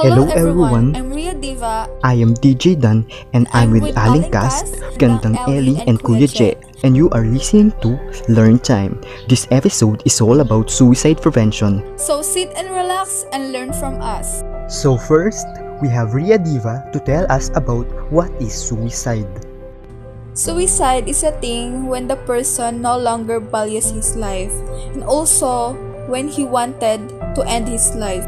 Hello, Hello everyone. everyone. I'm Ria Diva. I am DJ Dan and I'm, I'm with with Aling Cast, Gandang Ellie, and Kuya Kuya J. And you are listening to Learn Time. This episode is all about suicide prevention. So sit and relax and learn from us. So first, we have Ria Diva to tell us about what is suicide. Suicide is a thing when the person no longer values his life and also when he wanted to end his life.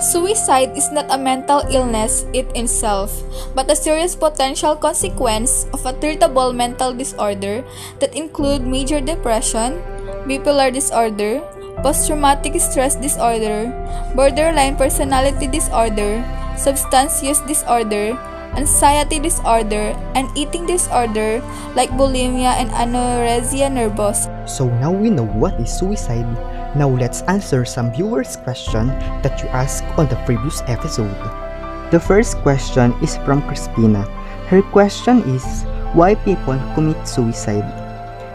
Suicide is not a mental illness it itself, but a serious potential consequence of a treatable mental disorder that include major depression, bipolar disorder, post-traumatic stress disorder, borderline personality disorder, substance use disorder, anxiety disorder, and eating disorder like bulimia and anorexia nervosa. So now we know what is suicide. Now let's answer some viewers' question that you asked on the previous episode. The first question is from Crispina. Her question is why people commit suicide.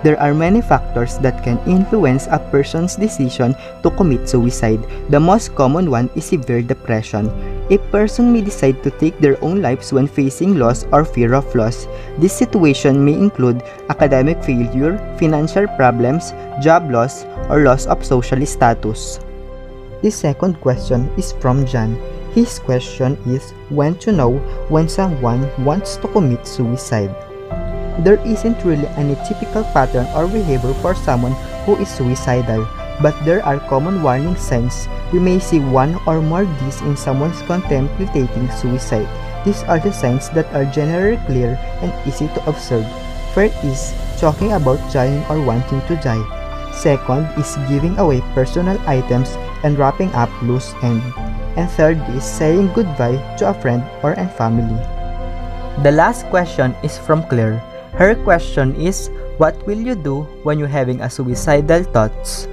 There are many factors that can influence a person's decision to commit suicide. The most common one is severe depression. A person may decide to take their own lives when facing loss or fear of loss. This situation may include academic failure, financial problems, job loss, or loss of social status. The second question is from John. His question is when to know when someone wants to commit suicide. There isn't really any typical pattern or behavior for someone who is suicidal, but there are common warning signs. We may see one or more of these in someone contemplating suicide. These are the signs that are generally clear and easy to observe. First is talking about dying or wanting to die. Second is giving away personal items and wrapping up loose ends. And third is saying goodbye to a friend or a family. The last question is from Claire. Her question is, what will you do when you're having a suicidal thoughts?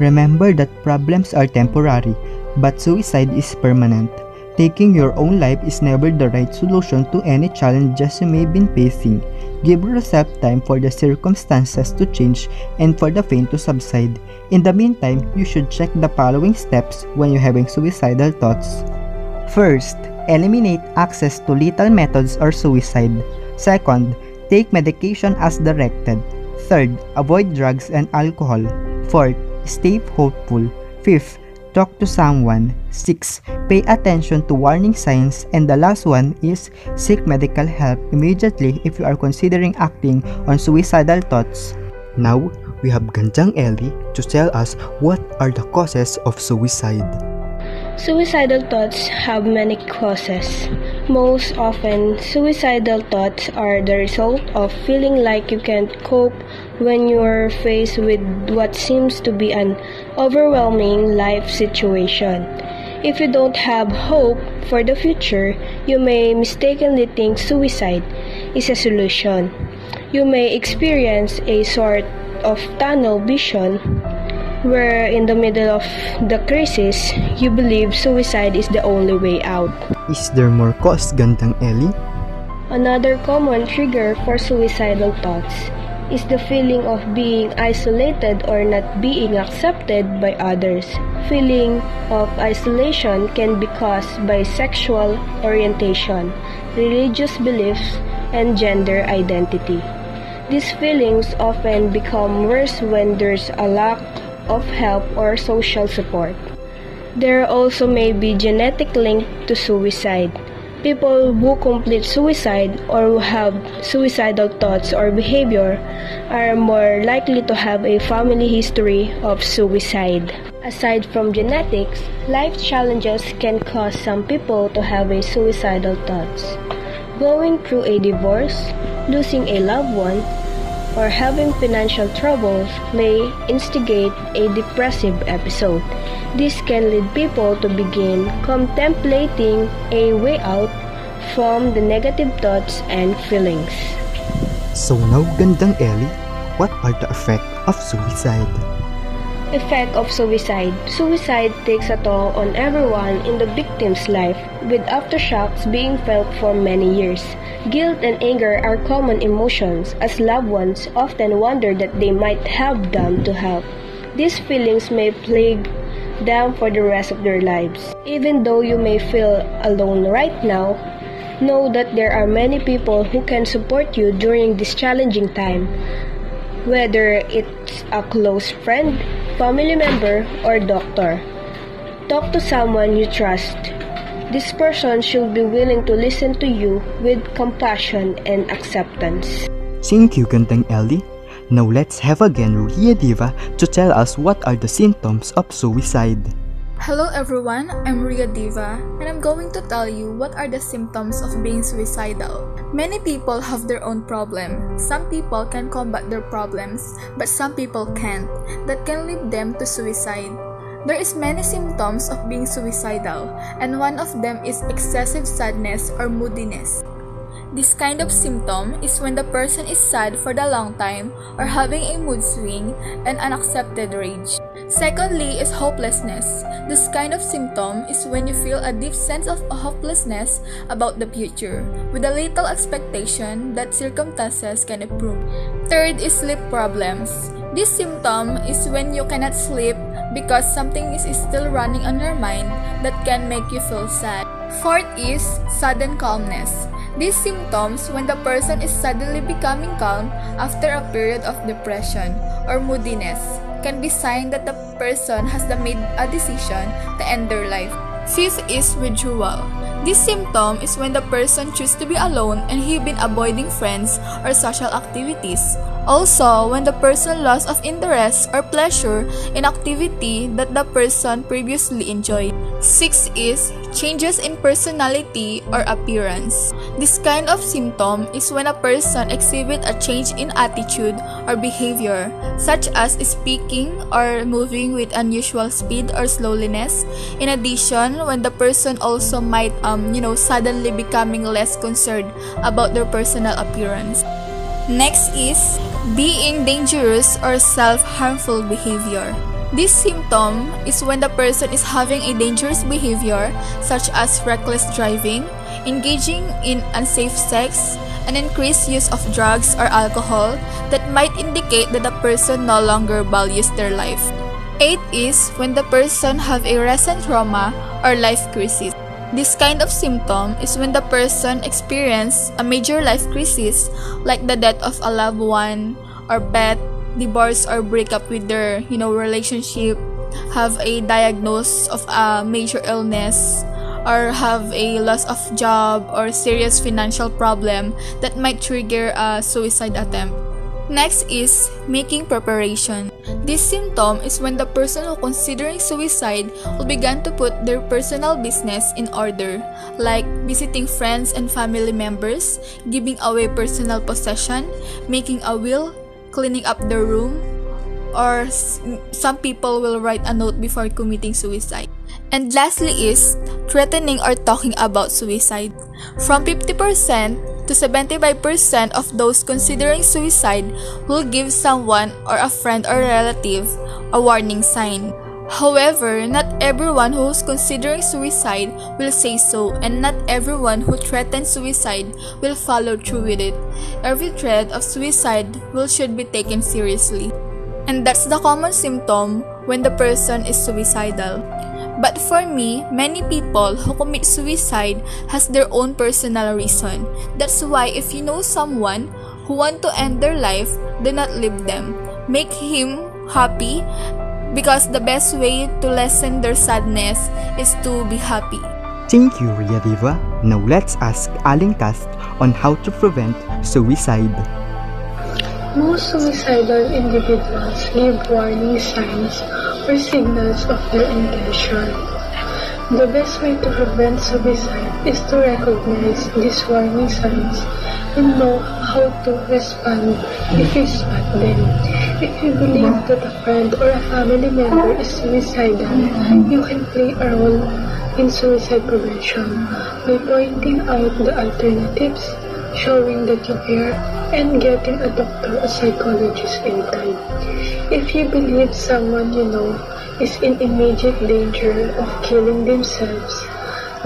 Remember that problems are temporary, but suicide is permanent. Taking your own life is never the right solution to any challenges you may be facing. Give yourself time for the circumstances to change and for the pain to subside. In the meantime, you should check the following steps when you're having suicidal thoughts. First, eliminate access to lethal methods or suicide. Second, take medication as directed. Third, avoid drugs and alcohol. Fourth, stay hopeful. Fifth, talk to someone. Six, pay attention to warning signs. And the last one is seek medical help immediately if you are considering acting on suicidal thoughts. Now, we have Gandang Ellie to tell us what are the causes of suicide. Suicidal thoughts have many causes. Most often, suicidal thoughts are the result of feeling like you can't cope when you're faced with what seems to be an overwhelming life situation. If you don't have hope for the future, you may mistakenly think suicide is a solution. You may experience a sort of tunnel vision where in the middle of the crisis, you believe suicide is the only way out. Is there more cause, Gandang Ellie? Another common trigger for suicidal thoughts is the feeling of being isolated or not being accepted by others. Feeling of isolation can be caused by sexual orientation, religious beliefs, and gender identity. These feelings often become worse when there's a lack of help or social support. There also may be genetic link to suicide. People who complete suicide or who have suicidal thoughts or behavior are more likely to have a family history of suicide. Aside from genetics, life challenges can cause some people to have a suicidal thoughts. Going through a divorce, losing a loved one, or having financial troubles may instigate a depressive episode. This can lead people to begin contemplating a way out from the negative thoughts and feelings. So now, Gandang Ellie, what are the effects of suicide? Effect of suicide. Suicide takes a toll on everyone in the victim's life, with aftershocks being felt for many years. Guilt and anger are common emotions, as loved ones often wonder that they might have done to help. These feelings may plague them for the rest of their lives. Even though you may feel alone right now, know that there are many people who can support you during this challenging time. Whether it's a close friend, family member, or doctor. Talk to someone you trust. This person should be willing to listen to you with compassion and acceptance. Thank you, Gandang Ellie. Now let's have again Ria Diva to tell us what are the symptoms of suicide. Hello everyone, I'm Ria Diva, and I'm going to tell you what are the symptoms of being suicidal. Many people have their own problem. Some people can combat their problems, but some people can't. That can lead them to suicide. There is many symptoms of being suicidal, and one of them is excessive sadness or moodiness. This kind of symptom is when the person is sad for the long time or having a mood swing and unaccepted rage. Secondly is hopelessness. This kind of symptom is when you feel a deep sense of hopelessness about the future, with a little expectation that circumstances can improve. Third is sleep problems. This symptom is when you cannot sleep because something is still running on your mind that can make you feel sad. Fourth is sudden calmness. These symptoms when the person is suddenly becoming calm after a period of depression or moodiness can be sign that the person has made a decision to end their life. Fifth is withdrawal. This symptom is when the person chooses to be alone and he been avoiding friends or social activities. Also, when the person lost of interest or pleasure in activity that the person previously enjoyed. Six is changes in personality or appearance. This kind of symptom is when a person exhibit a change in attitude or behavior, such as speaking or moving with unusual speed or slowness. In addition, when the person also might um you know suddenly becoming less concerned about their personal appearance. Next is being dangerous or self-harmful behavior. This symptom is when the person is having a dangerous behavior such as reckless driving, engaging in unsafe sex, an increased use of drugs or alcohol that might indicate that the person no longer values their life. 8 is when the person have a recent trauma or life crisis. This kind of symptom is when the person experience a major life crisis like the death of a loved one or death divorce or break up with their you know relationship have a diagnosis of a major illness or have a loss of job or serious financial problem that might trigger a suicide attempt. Next is making preparation. This symptom is when the person who considering suicide will begin to put their personal business in order like visiting friends and family members giving away personal possession making a will cleaning up the room, or some people will write a note before committing suicide. And lastly is threatening or talking about suicide. From 50% to 75% of those considering suicide will give someone or a friend or relative a warning sign. However, not everyone who's considering suicide will say so, and not everyone who threatens suicide will follow through with it. Every threat of suicide will should be taken seriously. And that's the common symptom when the person is suicidal. But for me, many people who commit suicide has their own personal reason. That's why if you know someone who want to end their life, do not leave them. Make him happy because the best way to lessen their sadness is to be happy. Thank you, Ria Diva. Now let's ask Aling Cast on how to prevent suicide. Most suicidal individuals give warning signs or signals of their intention. The best way to prevent suicide is to recognize these warning signs and know how to respond if you spot them. If you believe that a friend or a family member is suicidal, you can play a role in suicide prevention by pointing out the alternatives, showing that you care, and getting a doctor or psychologist in time. If you believe someone you know is in immediate danger of killing themselves,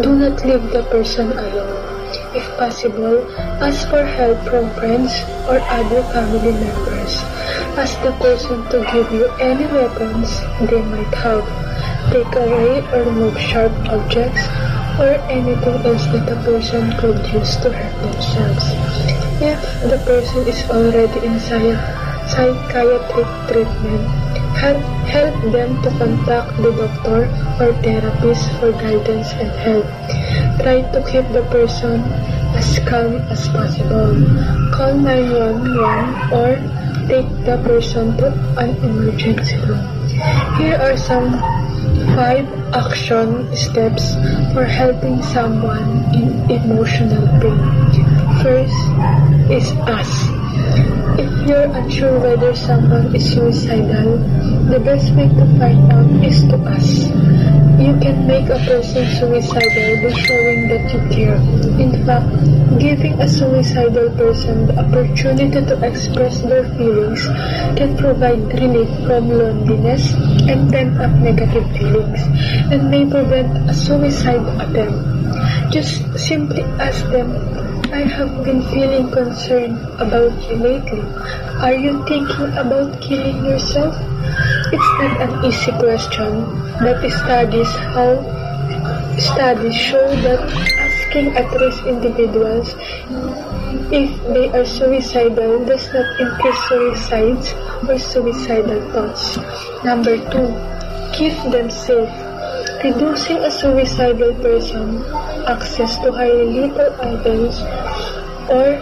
do not leave the person alone. If possible, ask for help from friends or other family members. Ask the person to give you any weapons they might have. take away or remove sharp objects, or anything else that the person could use to hurt themselves. If the person is already in psychiatric treatment, help, help them to contact the doctor or therapist for guidance and help. Try to keep the person as calm as possible. Call 911 or take the person to an emergency room. Here are some five action steps for helping someone in emotional pain. First is ask. If you're unsure whether someone is suicidal, the best way to find out is to ask. You can make a person suicidal by showing that you care. In fact, giving a suicidal person the opportunity to express their feelings can provide relief from loneliness and pent-up negative feelings and may prevent a suicide attempt. Just simply ask them, I have been feeling concerned about you lately. Are you thinking about killing yourself? It's not an easy question, but studies how studies show that asking at-risk individuals if they are suicidal does not increase suicides or suicidal thoughts. Number two, keep them safe. Reducing a suicidal person access to highly lethal items or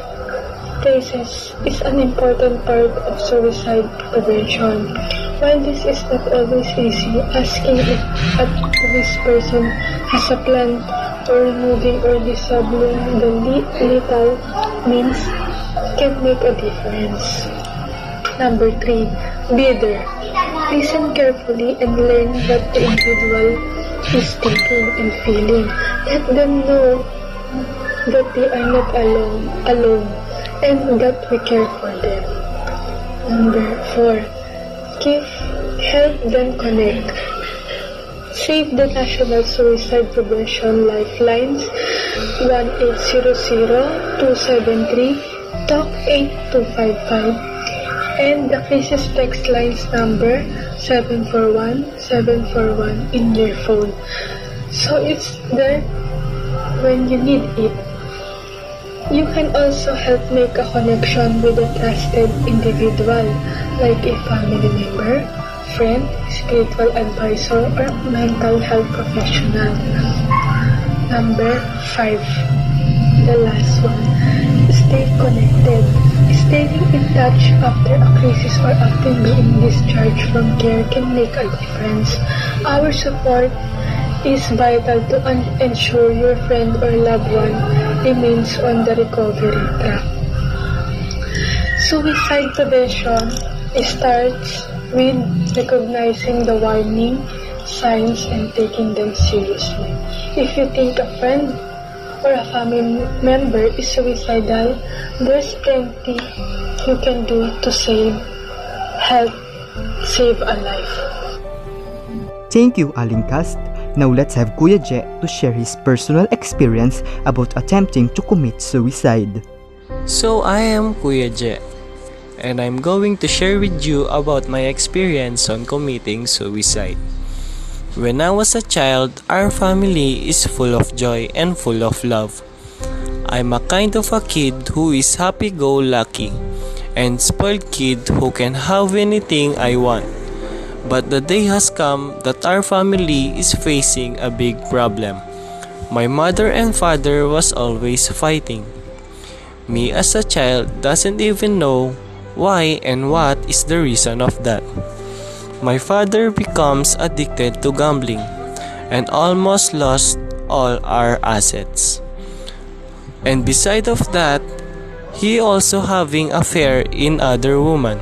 places is an important part of suicide prevention. While this is not always easy, asking if risk person has a plan for removing or disabling the lethal means can make a difference. Number 3. Be there. Listen carefully and learn what the individual is thinking and feeling. Let them know that they are not alone, alone and that we care for them. Number 4 give, help them connect. Save the National Suicide Prevention Lifelines 1-800-273-TALK 8255 and the crisis text lines number 741-741 in your phone. So it's there when you need it. You can also help make a connection with a trusted individual like a family member, friend, spiritual advisor, or mental health professional. Number 5. The last one. Stay connected. Staying in touch after a crisis or after being discharged from care can make a difference. Our support is vital to ensure your friend or loved one remains on the recovery track. Suicide prevention starts with recognizing the warning signs and taking them seriously. If you think a friend or a family member is suicidal, there's plenty you can do to save, help save a life. Thank you, Alingcast. Now let's have Kuya Je to share his personal experience about attempting to commit suicide. So I am Kuya Je, and I'm going to share with you about my experience on committing suicide. When I was a child, our family is full of joy and full of love. I'm a kind of a kid who is happy-go-lucky and spoiled kid who can have anything I want. But the day has come that our family is facing a big problem. My mother and father was always fighting. Me as a child doesn't even know why and what is the reason of that. My father becomes addicted to gambling and almost lost all our assets. And beside of that, he also having affair in other woman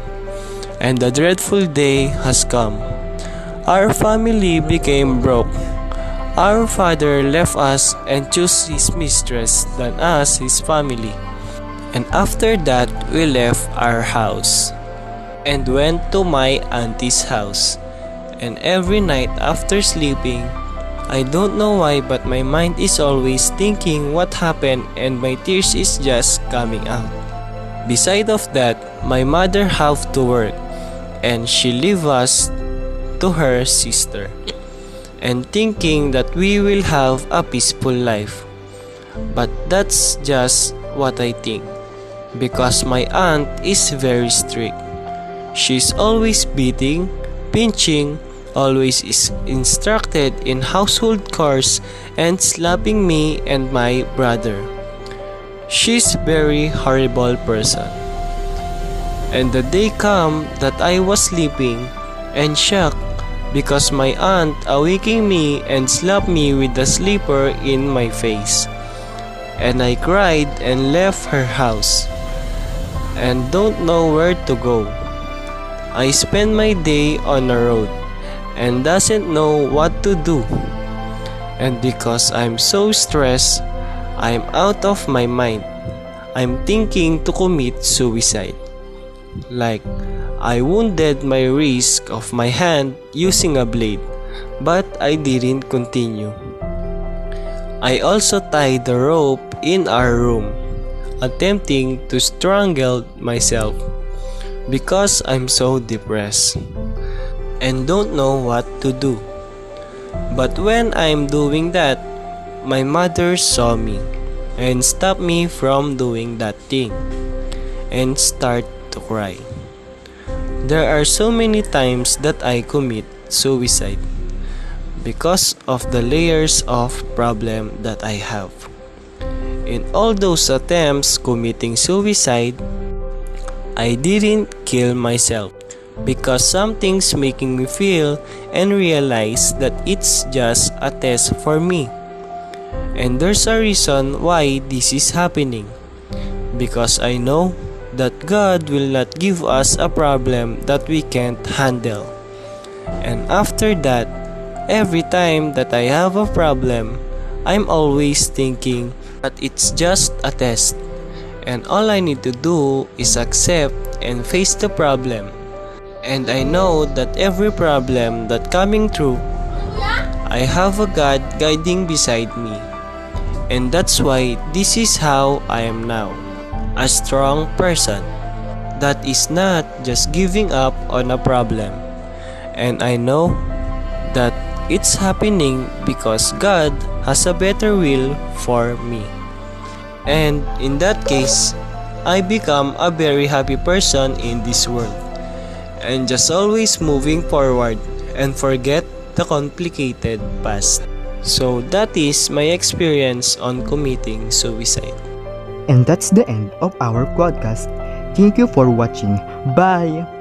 and the dreadful day has come. Our family became broke. Our father left us and chose his mistress than us, his family. And after that, we left our house and went to my auntie's house. And every night after sleeping, I don't know why, but my mind is always thinking what happened and my tears is just coming out. Beside of that, my mother have to work and she leave us to her sister. and thinking that we will have a peaceful life. But that's just what I think because my aunt is very strict. She's always beating, pinching, always is instructed in household chores and slapping me and my brother. She's very horrible person. And the day come that I was sleeping and shocked because my aunt awaking me and slapped me with the slipper in my face. And I cried and left her house and don't know where to go. I spend my day on the road and doesn't know what to do. And because I'm so stressed, I'm out of my mind. I'm thinking to commit suicide. Like, I wounded my wrist of my hand using a blade, but I didn't continue. I also tied the rope in our room, attempting to strangle myself because I'm so depressed and don't know what to do. But when I'm doing that, my mother saw me and stopped me from doing that thing and start to cry. There are so many times that I commit suicide because of the layers of problem that I have. In all those attempts committing suicide, I didn't kill myself because something's making me feel and realize that it's just a test for me. And there's a reason why this is happening. Because I know that God will not give us a problem that we can't handle. And after that, every time that I have a problem, I'm always thinking that it's just a test. And all I need to do is accept and face the problem and I know that every problem that coming through, I have a God guiding beside me. And that's why this is how I am now. A strong person that is not just giving up on a problem. And I know that it's happening because God has a better will for me. And in that case, I become a very happy person in this world and just always moving forward and forget the complicated past. So that is my experience on committing suicide. And that's the end of our podcast. Thank you for watching. Bye!